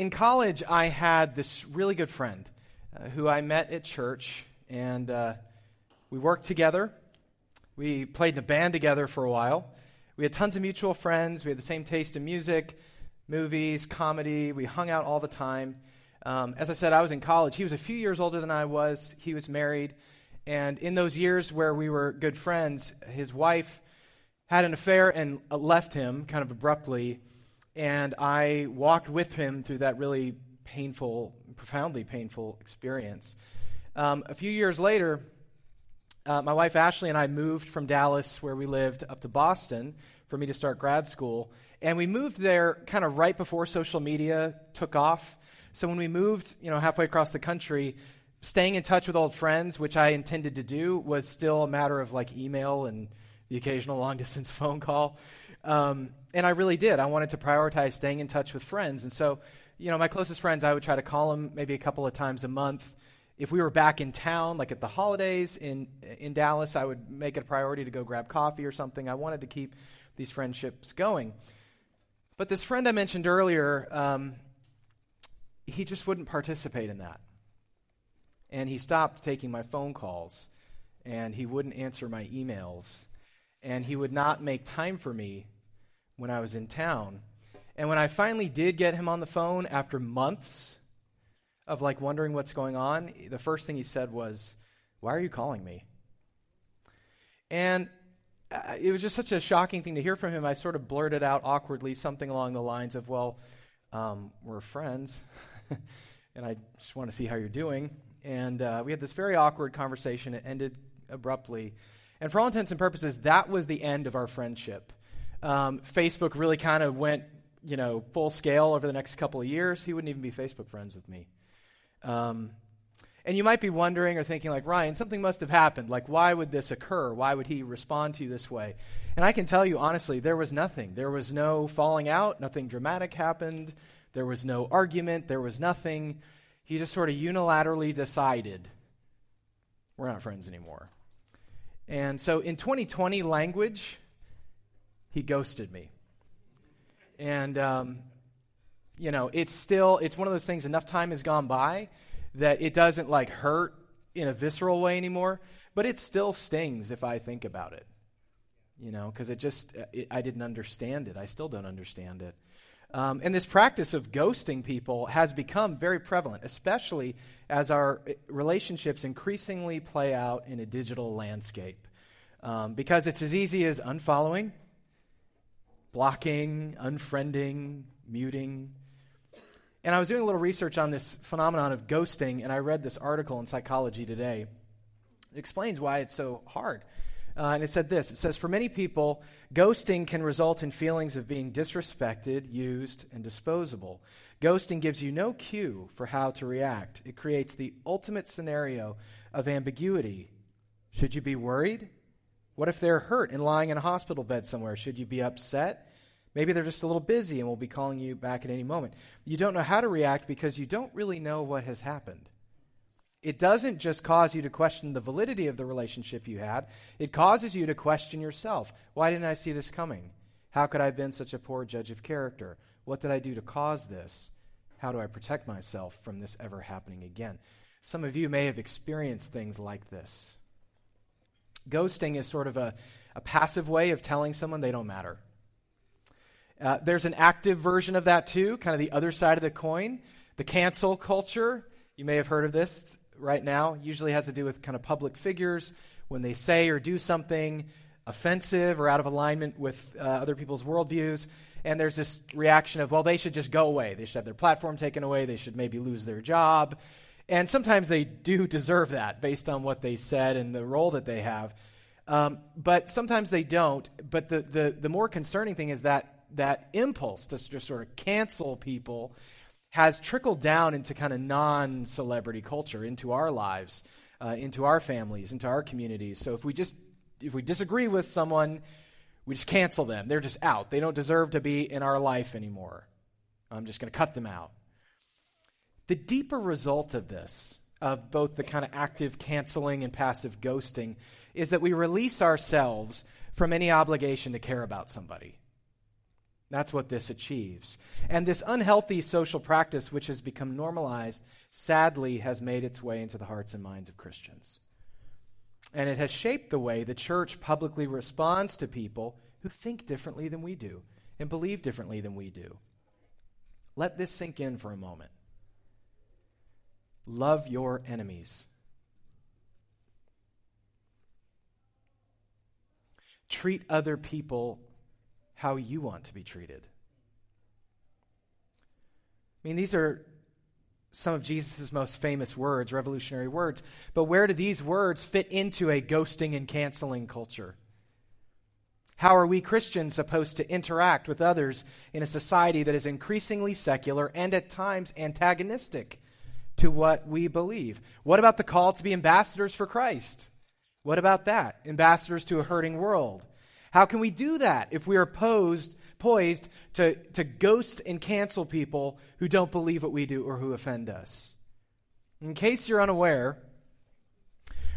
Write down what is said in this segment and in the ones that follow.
in college, I had this really good friend uh, who I met at church, and uh, we worked together. We played in a band together for a while. We had tons of mutual friends. We had the same taste in music, movies, comedy. We hung out all the time. Um, as I said, I was in college. He was a few years older than I was. He was married. And in those years where we were good friends, his wife had an affair and uh, left him kind of abruptly. And I walked with him through that really painful, profoundly painful experience. Um, a few years later, uh, my wife Ashley and I moved from Dallas, where we lived, up to Boston for me to start grad school. And we moved there kind of right before social media took off. So when we moved, you know, halfway across the country, staying in touch with old friends, which I intended to do, was still a matter of like email and the occasional long distance phone call. Um, and I really did. I wanted to prioritize staying in touch with friends. And so, you know, my closest friends, I would try to call them maybe a couple of times a month. If we were back in town, like at the holidays in, in Dallas, I would make it a priority to go grab coffee or something. I wanted to keep these friendships going. But this friend I mentioned earlier, um, he just wouldn't participate in that. And he stopped taking my phone calls, and he wouldn't answer my emails, and he would not make time for me when I was in town. And when I finally did get him on the phone after months of like wondering what's going on, the first thing he said was, Why are you calling me? And uh, it was just such a shocking thing to hear from him. I sort of blurted out awkwardly something along the lines of, Well, um, we're friends, and I just want to see how you're doing. And uh, we had this very awkward conversation. It ended abruptly. And for all intents and purposes, that was the end of our friendship. Um, Facebook really kind of went, you know, full scale over the next couple of years. He wouldn't even be Facebook friends with me. Um, and you might be wondering or thinking, like, Ryan, something must have happened. Like, why would this occur? Why would he respond to you this way? And I can tell you, honestly, there was nothing. There was no falling out, nothing dramatic happened. There was no argument, there was nothing. He just sort of unilaterally decided we're not friends anymore. And so in 2020 language, he ghosted me. And, um, you know, it's still, it's one of those things, enough time has gone by that it doesn't like hurt in a visceral way anymore, but it still stings if I think about it. You know, because it just, it, I didn't understand it. I still don't understand it. Um, and this practice of ghosting people has become very prevalent, especially as our eh, relationships increasingly play out in a digital landscape. Um, because it's as easy as unfollowing, blocking, unfriending, muting. And I was doing a little research on this phenomenon of ghosting, and I read this article in Psychology Today. It explains why it's so hard. Uh, and it said this it says, For many people, ghosting can result in feelings of being disrespected, used, and disposable. Ghosting gives you no cue for how to react. It creates the ultimate scenario of ambiguity. Should you be worried? What if they're hurt and lying in a hospital bed somewhere? Should you be upset? Maybe they're just a little busy and will be calling you back at any moment. You don't know how to react because you don't really know what has happened it doesn't just cause you to question the validity of the relationship you had, it causes you to question yourself. Why didn't I see this coming? How could I have been such a poor judge of character? What did I do to cause this? How do I protect myself from this ever happening again? Some of you may have experienced things like this. Ghosting is sort of a, a passive way of telling someone they don't matter. Uh, there's an active version of that too, kind of the other side of the coin. The cancel culture. You may have heard of this right now usually has to do with kind of public figures when they say or do something offensive or out of alignment with uh, other people's worldviews. And there's this reaction of, well, they should just go away. They should have their platform taken away. They should maybe lose their job. And sometimes they do deserve that based on what they said and the role that they have. Um, but sometimes they don't. But the, the, the more concerning thing is that that impulse to just sort of cancel people has trickled down into kind of non celebrity culture, into our lives, uh, into our families, into our communities. So if we just if we disagree with someone, we just cancel them. They're just out. They don't deserve to be in our life anymore. I'm just going to cut them out. The deeper result of this, of both the kind of active canceling and passive ghosting, is that we release ourselves from any obligation to care about somebody. That's what this achieves. And this unhealthy social practice, which has become normalized, sadly has made its way into the hearts and minds of Christians. And it has shaped the way the church publicly responds to people who think differently than we do and believe differently than we do. Let this sink in for a moment. Love your enemies. Treat other people how you want to be treated. I mean, these are some of Jesus' most famous words, revolutionary words. But where do these words fit into a ghosting and canceling culture? How are we Christians supposed to interact with others in a society that is increasingly secular and at times antagonistic to what we believe? What about the call to be ambassadors for Christ? What about that? Ambassadors to a hurting world. How can we do that if we are posed, poised to, to ghost and cancel people who don't believe what we do or who offend us? In case you're unaware,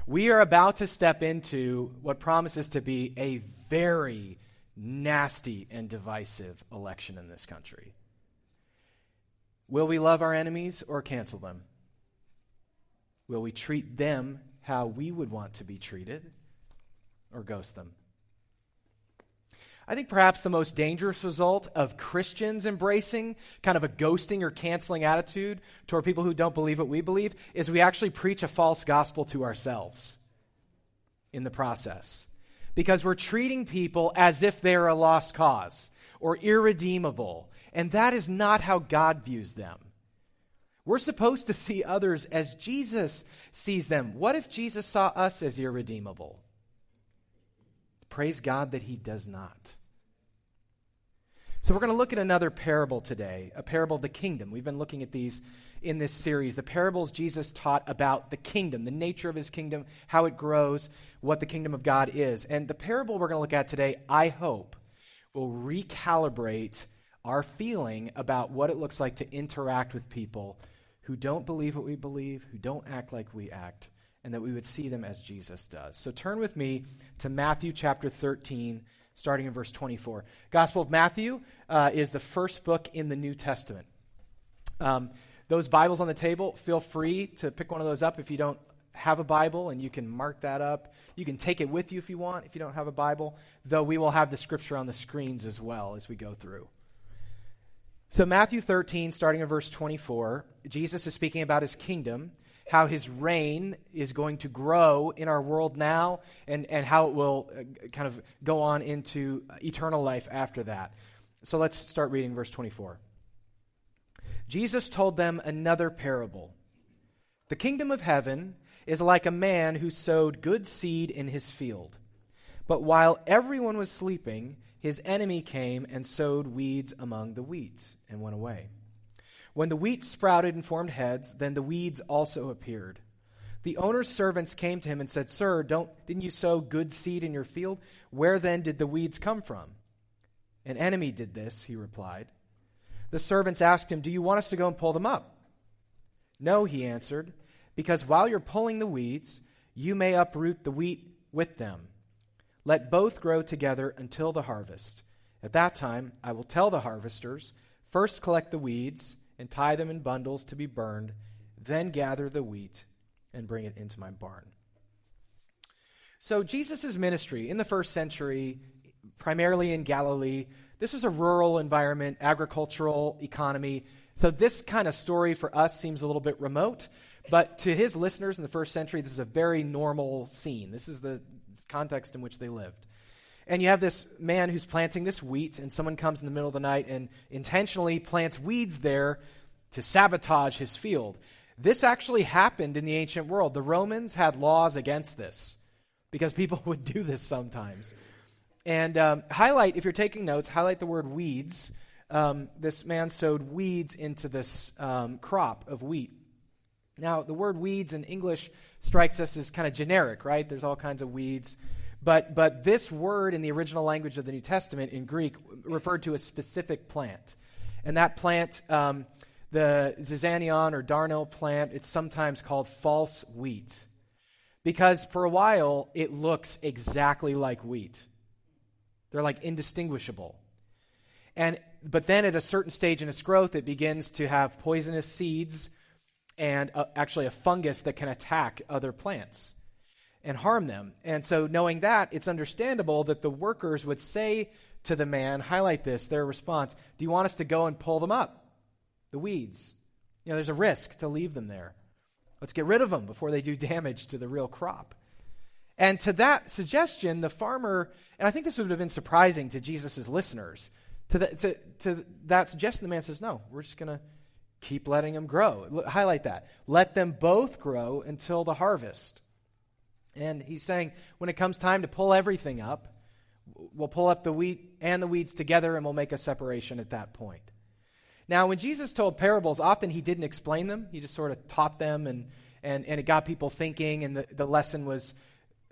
we are about to step into what promises to be a very nasty and divisive election in this country. Will we love our enemies or cancel them? Will we treat them how we would want to be treated or ghost them? I think perhaps the most dangerous result of Christians embracing kind of a ghosting or canceling attitude toward people who don't believe what we believe is we actually preach a false gospel to ourselves in the process. Because we're treating people as if they're a lost cause or irredeemable. And that is not how God views them. We're supposed to see others as Jesus sees them. What if Jesus saw us as irredeemable? Praise God that he does not. So, we're going to look at another parable today, a parable of the kingdom. We've been looking at these in this series. The parables Jesus taught about the kingdom, the nature of his kingdom, how it grows, what the kingdom of God is. And the parable we're going to look at today, I hope, will recalibrate our feeling about what it looks like to interact with people who don't believe what we believe, who don't act like we act, and that we would see them as Jesus does. So turn with me to Matthew chapter 13, starting in verse 24. Gospel of Matthew uh, is the first book in the New Testament. Um, those Bibles on the table, feel free to pick one of those up if you don't have a Bible, and you can mark that up. You can take it with you if you want, if you don't have a Bible, though we will have the scripture on the screens as well as we go through. So, Matthew 13, starting in verse 24, Jesus is speaking about his kingdom, how his reign is going to grow in our world now, and, and how it will uh, kind of go on into eternal life after that. So, let's start reading verse 24. Jesus told them another parable The kingdom of heaven is like a man who sowed good seed in his field. But while everyone was sleeping, his enemy came and sowed weeds among the wheat and went away. When the wheat sprouted and formed heads, then the weeds also appeared. The owner's servants came to him and said, Sir, don't, didn't you sow good seed in your field? Where then did the weeds come from? An enemy did this, he replied. The servants asked him, Do you want us to go and pull them up? No, he answered, because while you're pulling the weeds, you may uproot the wheat with them. Let both grow together until the harvest. At that time, I will tell the harvesters first collect the weeds and tie them in bundles to be burned, then gather the wheat and bring it into my barn. So, Jesus' ministry in the first century, primarily in Galilee, this was a rural environment, agricultural economy. So, this kind of story for us seems a little bit remote, but to his listeners in the first century, this is a very normal scene. This is the context in which they lived. And you have this man who's planting this wheat, and someone comes in the middle of the night and intentionally plants weeds there to sabotage his field. This actually happened in the ancient world. The Romans had laws against this because people would do this sometimes. And um, highlight, if you're taking notes, highlight the word weeds. Um, this man sowed weeds into this um, crop of wheat. Now, the word weeds in English strikes us as kind of generic, right? There's all kinds of weeds. But, but this word in the original language of the New Testament in Greek referred to a specific plant. And that plant, um, the zizanion or darnel plant, it's sometimes called false wheat. Because for a while, it looks exactly like wheat. They're like indistinguishable. And, but then at a certain stage in its growth, it begins to have poisonous seeds and uh, actually a fungus that can attack other plants and harm them. And so, knowing that, it's understandable that the workers would say to the man, highlight this, their response Do you want us to go and pull them up? The weeds. You know, there's a risk to leave them there. Let's get rid of them before they do damage to the real crop. And to that suggestion, the farmer, and I think this would have been surprising to Jesus' listeners, to, the, to, to that suggestion, the man says, No, we're just going to keep letting them grow. L- highlight that. Let them both grow until the harvest. And he's saying, when it comes time to pull everything up, we'll pull up the wheat and the weeds together and we'll make a separation at that point. Now, when Jesus told parables, often he didn't explain them. He just sort of taught them and, and, and it got people thinking, and the, the lesson was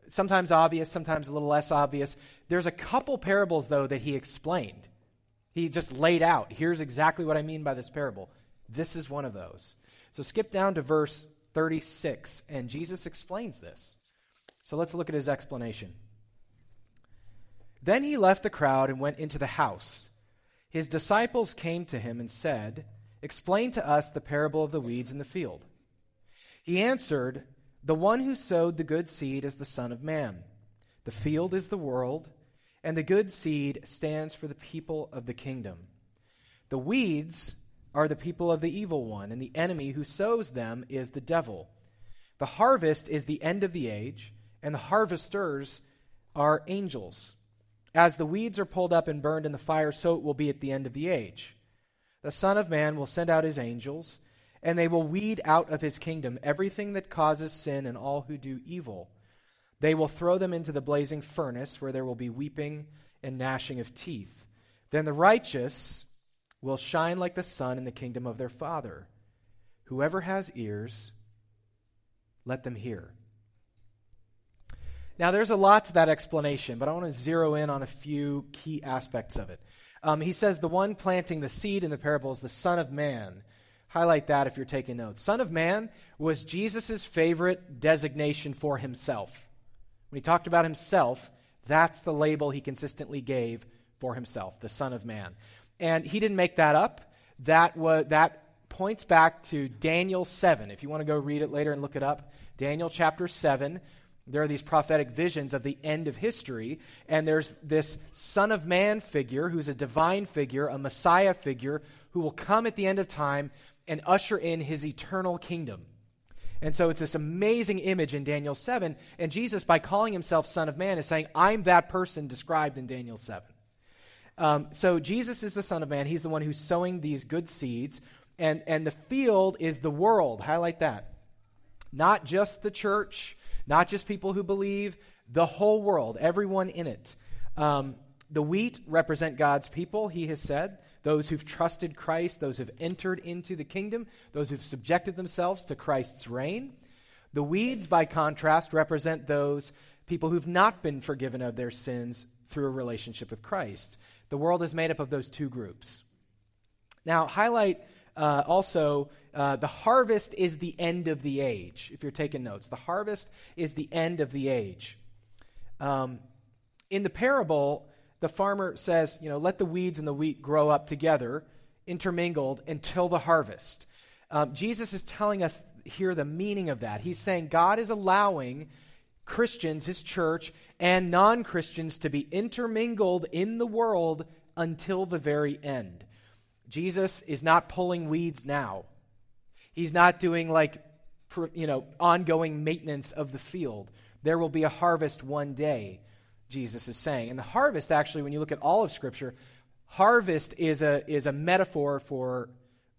sometimes obvious, sometimes a little less obvious. There's a couple parables, though, that he explained. He just laid out here's exactly what I mean by this parable. This is one of those. So skip down to verse 36, and Jesus explains this. So let's look at his explanation. Then he left the crowd and went into the house. His disciples came to him and said, Explain to us the parable of the weeds in the field. He answered, The one who sowed the good seed is the Son of Man. The field is the world, and the good seed stands for the people of the kingdom. The weeds are the people of the evil one, and the enemy who sows them is the devil. The harvest is the end of the age, and the harvesters are angels. As the weeds are pulled up and burned in the fire, so it will be at the end of the age. The Son of Man will send out his angels, and they will weed out of his kingdom everything that causes sin and all who do evil. They will throw them into the blazing furnace, where there will be weeping and gnashing of teeth. Then the righteous will shine like the sun in the kingdom of their Father. Whoever has ears, let them hear. Now, there's a lot to that explanation, but I want to zero in on a few key aspects of it. Um, he says the one planting the seed in the parable is the Son of Man. Highlight that if you're taking notes. Son of Man was Jesus' favorite designation for himself. When he talked about himself, that's the label he consistently gave for himself, the Son of Man. And he didn't make that up. That, was, that points back to Daniel 7. If you want to go read it later and look it up, Daniel chapter 7 there are these prophetic visions of the end of history, and there's this Son of Man figure who's a divine figure, a Messiah figure, who will come at the end of time and usher in his eternal kingdom. And so it's this amazing image in Daniel 7, and Jesus, by calling himself Son of Man, is saying, I'm that person described in Daniel 7. Um, so Jesus is the Son of Man. He's the one who's sowing these good seeds, and, and the field is the world. Highlight that. Not just the church not just people who believe, the whole world, everyone in it. Um, the wheat represent God's people, he has said. Those who've trusted Christ, those who've entered into the kingdom, those who've subjected themselves to Christ's reign. The weeds, by contrast, represent those people who've not been forgiven of their sins through a relationship with Christ. The world is made up of those two groups. Now, highlight uh, also, uh, the harvest is the end of the age, if you're taking notes. The harvest is the end of the age. Um, in the parable, the farmer says, you know, let the weeds and the wheat grow up together, intermingled, until the harvest. Um, Jesus is telling us here the meaning of that. He's saying God is allowing Christians, his church, and non Christians to be intermingled in the world until the very end. Jesus is not pulling weeds now. He's not doing like, you know, ongoing maintenance of the field. There will be a harvest one day, Jesus is saying. And the harvest, actually, when you look at all of Scripture, harvest is a, is a metaphor for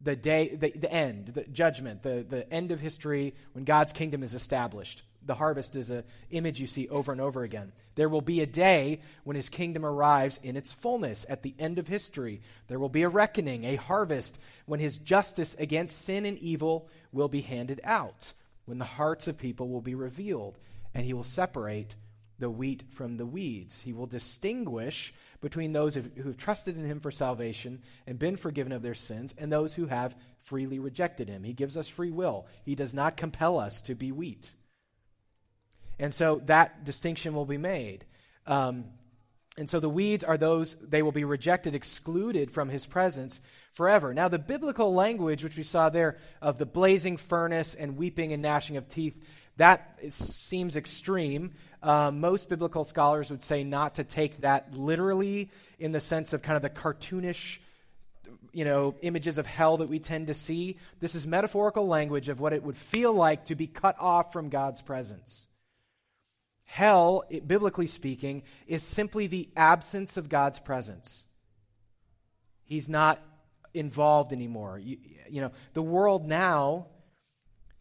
the day, the, the end, the judgment, the, the end of history when God's kingdom is established the harvest is an image you see over and over again. There will be a day when his kingdom arrives in its fullness at the end of history. There will be a reckoning, a harvest, when his justice against sin and evil will be handed out, when the hearts of people will be revealed, and he will separate the wheat from the weeds. He will distinguish between those who have trusted in him for salvation and been forgiven of their sins and those who have freely rejected him. He gives us free will. He does not compel us to be wheat. And so that distinction will be made. Um, And so the weeds are those, they will be rejected, excluded from his presence forever. Now, the biblical language, which we saw there, of the blazing furnace and weeping and gnashing of teeth, that seems extreme. Uh, most biblical scholars would say not to take that literally in the sense of kind of the cartoonish you know, images of hell that we tend to see. This is metaphorical language of what it would feel like to be cut off from God's presence. Hell, it, biblically speaking, is simply the absence of God's presence. He's not involved anymore. You, you know, the world now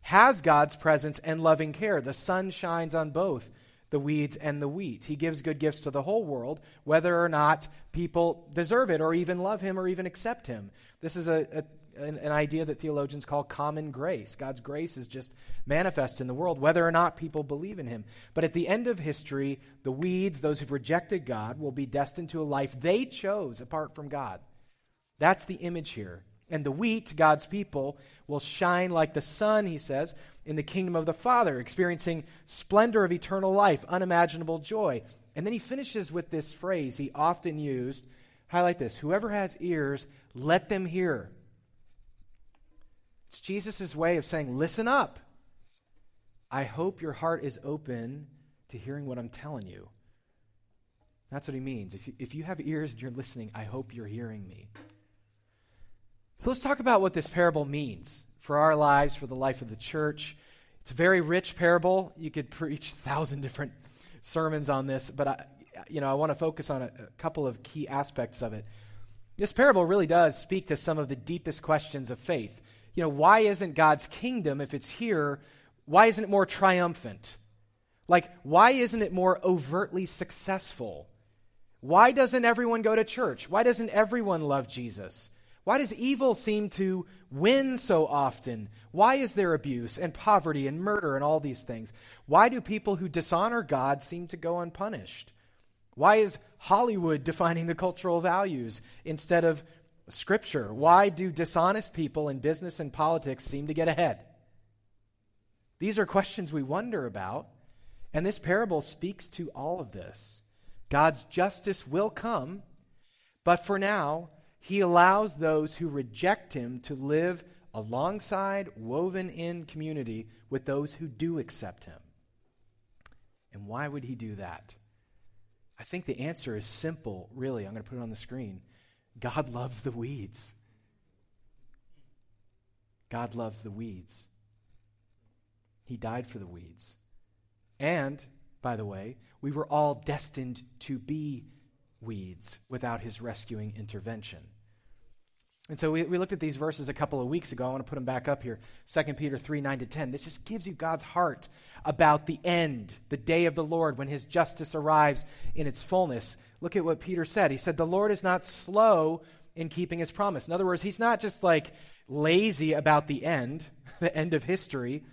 has God's presence and loving care. The sun shines on both the weeds and the wheat. He gives good gifts to the whole world, whether or not people deserve it or even love him or even accept him. This is a, a an, an, idea that theologians call common grace. God's grace is just manifest in the world, whether or not people believe in him. But at the end of history, the weeds, those who've rejected God, will be destined to a life they chose apart from God. That's the image here. And the wheat, God's people, will shine like the sun, he says, in the kingdom of the Father, experiencing splendor of eternal life, unimaginable joy. And then he finishes with this phrase he often used. Highlight this Whoever has ears, let them hear. It's Jesus' way of saying, Listen up. I hope your heart is open to hearing what I'm telling you. That's what he means. If you, if you have ears and you're listening, I hope you're hearing me. So let's talk about what this parable means for our lives, for the life of the church. It's a very rich parable. You could preach a thousand different sermons on this, but I, you know, I want to focus on a, a couple of key aspects of it. This parable really does speak to some of the deepest questions of faith. You know, why isn't God's kingdom, if it's here, why isn't it more triumphant? Like, why isn't it more overtly successful? Why doesn't everyone go to church? Why doesn't everyone love Jesus? Why does evil seem to win so often? Why is there abuse and poverty and murder and all these things? Why do people who dishonor God seem to go unpunished? Why is Hollywood defining the cultural values instead of Scripture? Why do dishonest people in business and politics seem to get ahead? These are questions we wonder about, and this parable speaks to all of this. God's justice will come, but for now, he allows those who reject him to live alongside, woven in community with those who do accept him. And why would he do that? I think the answer is simple, really. I'm going to put it on the screen. God loves the weeds. God loves the weeds. He died for the weeds. And, by the way, we were all destined to be weeds without his rescuing intervention. And so we, we looked at these verses a couple of weeks ago. I want to put them back up here. 2 Peter 3 9 to 10. This just gives you God's heart about the end, the day of the Lord, when his justice arrives in its fullness. Look at what Peter said. He said, The Lord is not slow in keeping his promise. In other words, he's not just like lazy about the end, the end of history.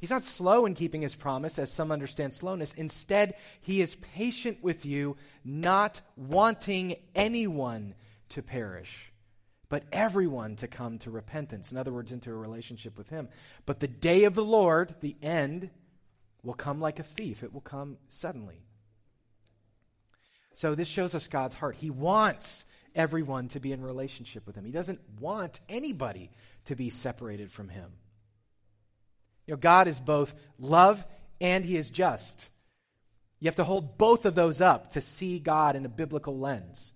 He's not slow in keeping his promise, as some understand slowness. Instead, he is patient with you, not wanting anyone to perish, but everyone to come to repentance. In other words, into a relationship with him. But the day of the Lord, the end, will come like a thief, it will come suddenly. So, this shows us God's heart. He wants everyone to be in relationship with him, He doesn't want anybody to be separated from him. You know, God is both love and he is just. You have to hold both of those up to see God in a biblical lens.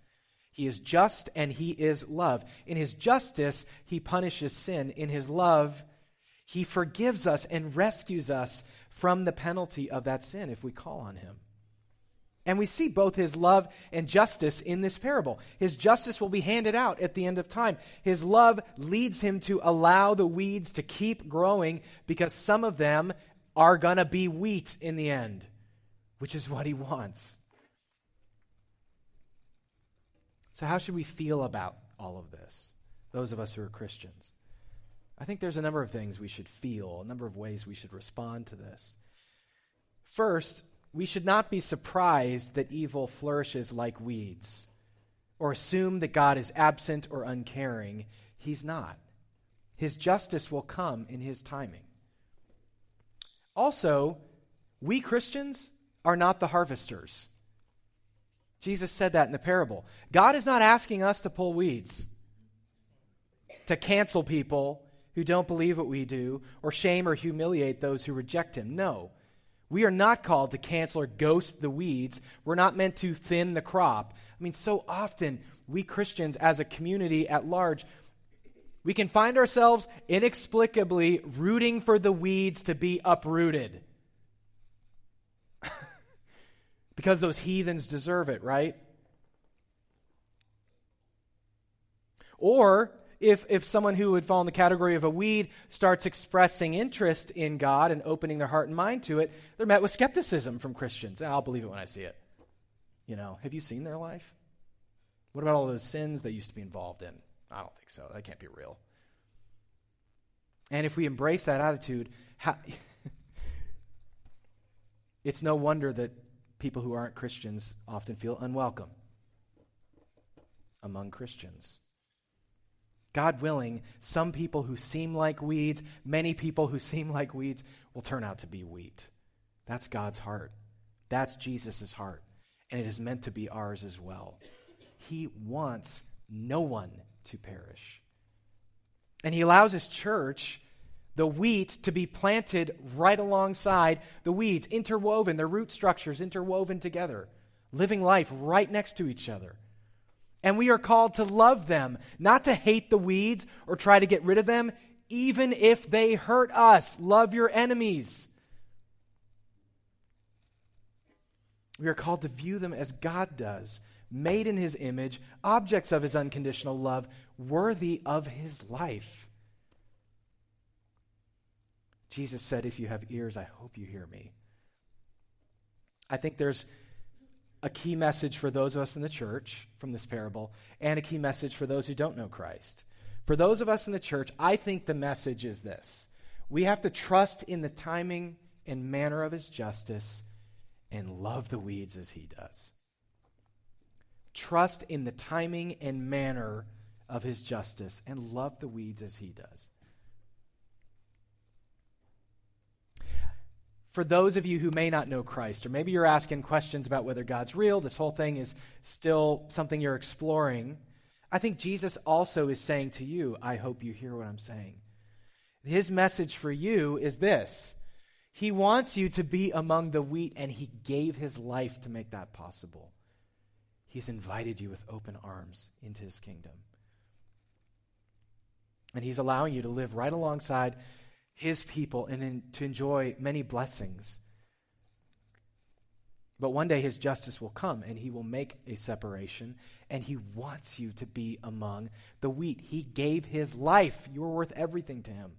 He is just and he is love. In his justice, he punishes sin. In his love, he forgives us and rescues us from the penalty of that sin if we call on him. And we see both his love and justice in this parable. His justice will be handed out at the end of time. His love leads him to allow the weeds to keep growing because some of them are going to be wheat in the end, which is what he wants. So, how should we feel about all of this, those of us who are Christians? I think there's a number of things we should feel, a number of ways we should respond to this. First, we should not be surprised that evil flourishes like weeds or assume that God is absent or uncaring. He's not. His justice will come in his timing. Also, we Christians are not the harvesters. Jesus said that in the parable. God is not asking us to pull weeds, to cancel people who don't believe what we do, or shame or humiliate those who reject Him. No. We are not called to cancel or ghost the weeds. We're not meant to thin the crop. I mean, so often we Christians, as a community at large, we can find ourselves inexplicably rooting for the weeds to be uprooted. Because those heathens deserve it, right? Or if, if someone who would fall in the category of a weed starts expressing interest in God and opening their heart and mind to it, they're met with skepticism from Christians. I'll believe it when I see it. You know, have you seen their life? What about all those sins they used to be involved in? I don't think so. That can't be real. And if we embrace that attitude, how, it's no wonder that people who aren't Christians often feel unwelcome among Christians. God willing, some people who seem like weeds, many people who seem like weeds, will turn out to be wheat. That's God's heart. That's Jesus' heart. And it is meant to be ours as well. He wants no one to perish. And He allows His church, the wheat, to be planted right alongside the weeds, interwoven, their root structures interwoven together, living life right next to each other. And we are called to love them, not to hate the weeds or try to get rid of them, even if they hurt us. Love your enemies. We are called to view them as God does, made in his image, objects of his unconditional love, worthy of his life. Jesus said, If you have ears, I hope you hear me. I think there's a key message for those of us in the church from this parable, and a key message for those who don't know Christ. For those of us in the church, I think the message is this we have to trust in the timing and manner of his justice and love the weeds as he does trust in the timing and manner of his justice and love the weeds as he does. For those of you who may not know Christ, or maybe you're asking questions about whether God's real, this whole thing is still something you're exploring. I think Jesus also is saying to you, I hope you hear what I'm saying. His message for you is this He wants you to be among the wheat, and He gave His life to make that possible. He's invited you with open arms into his kingdom. And he's allowing you to live right alongside his people and in, to enjoy many blessings. But one day his justice will come and he will make a separation, and he wants you to be among the wheat. He gave his life. You are worth everything to him.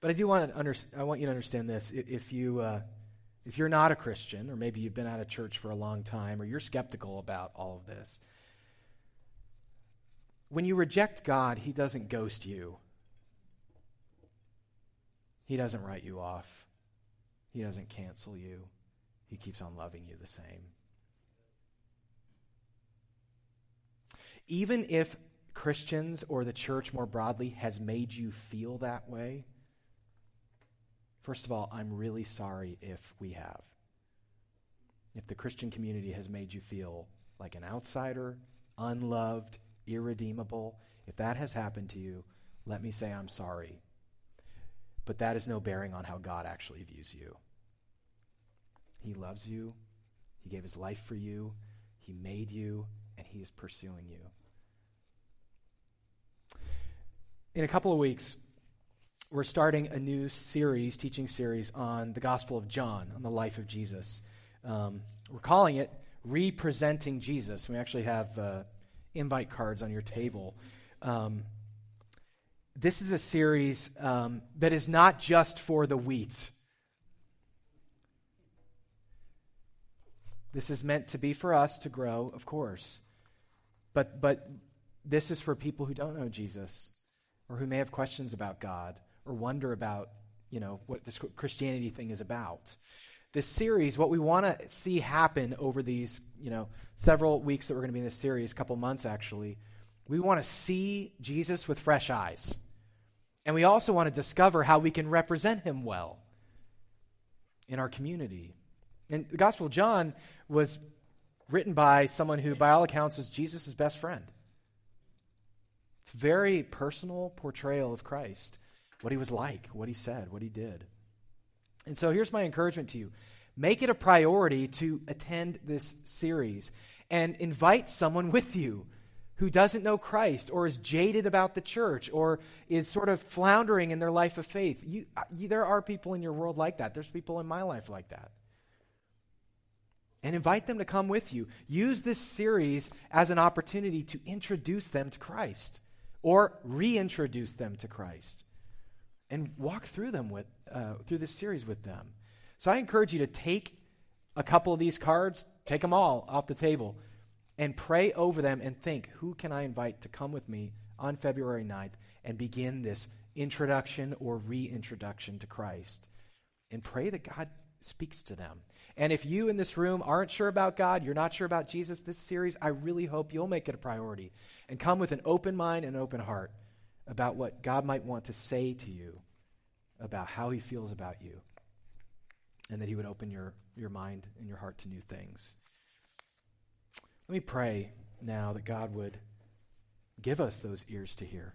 But I do want to under, I want you to understand this. If you uh, if you're not a Christian, or maybe you've been out of church for a long time, or you're skeptical about all of this, when you reject God, He doesn't ghost you. He doesn't write you off. He doesn't cancel you. He keeps on loving you the same. Even if Christians or the church more broadly has made you feel that way, First of all, I'm really sorry if we have. If the Christian community has made you feel like an outsider, unloved, irredeemable, if that has happened to you, let me say I'm sorry. But that is no bearing on how God actually views you. He loves you, He gave His life for you, He made you, and He is pursuing you. In a couple of weeks, we're starting a new series, teaching series on the Gospel of John, on the life of Jesus. Um, we're calling it Representing Jesus. We actually have uh, invite cards on your table. Um, this is a series um, that is not just for the wheat. This is meant to be for us to grow, of course. But, but this is for people who don't know Jesus or who may have questions about God or wonder about, you know, what this Christianity thing is about. This series, what we want to see happen over these, you know, several weeks that we're going to be in this series, a couple months actually, we want to see Jesus with fresh eyes. And we also want to discover how we can represent him well in our community. And the Gospel of John was written by someone who, by all accounts, was Jesus' best friend. It's a very personal portrayal of Christ, what he was like, what he said, what he did. And so here's my encouragement to you make it a priority to attend this series and invite someone with you who doesn't know Christ or is jaded about the church or is sort of floundering in their life of faith. You, you, there are people in your world like that. There's people in my life like that. And invite them to come with you. Use this series as an opportunity to introduce them to Christ or reintroduce them to Christ and walk through them with uh, through this series with them. So I encourage you to take a couple of these cards, take them all off the table and pray over them and think, who can I invite to come with me on February 9th and begin this introduction or reintroduction to Christ? And pray that God speaks to them. And if you in this room aren't sure about God, you're not sure about Jesus, this series, I really hope you'll make it a priority and come with an open mind and open heart about what God might want to say to you about how he feels about you. And that he would open your, your mind and your heart to new things. Let me pray now that God would give us those ears to hear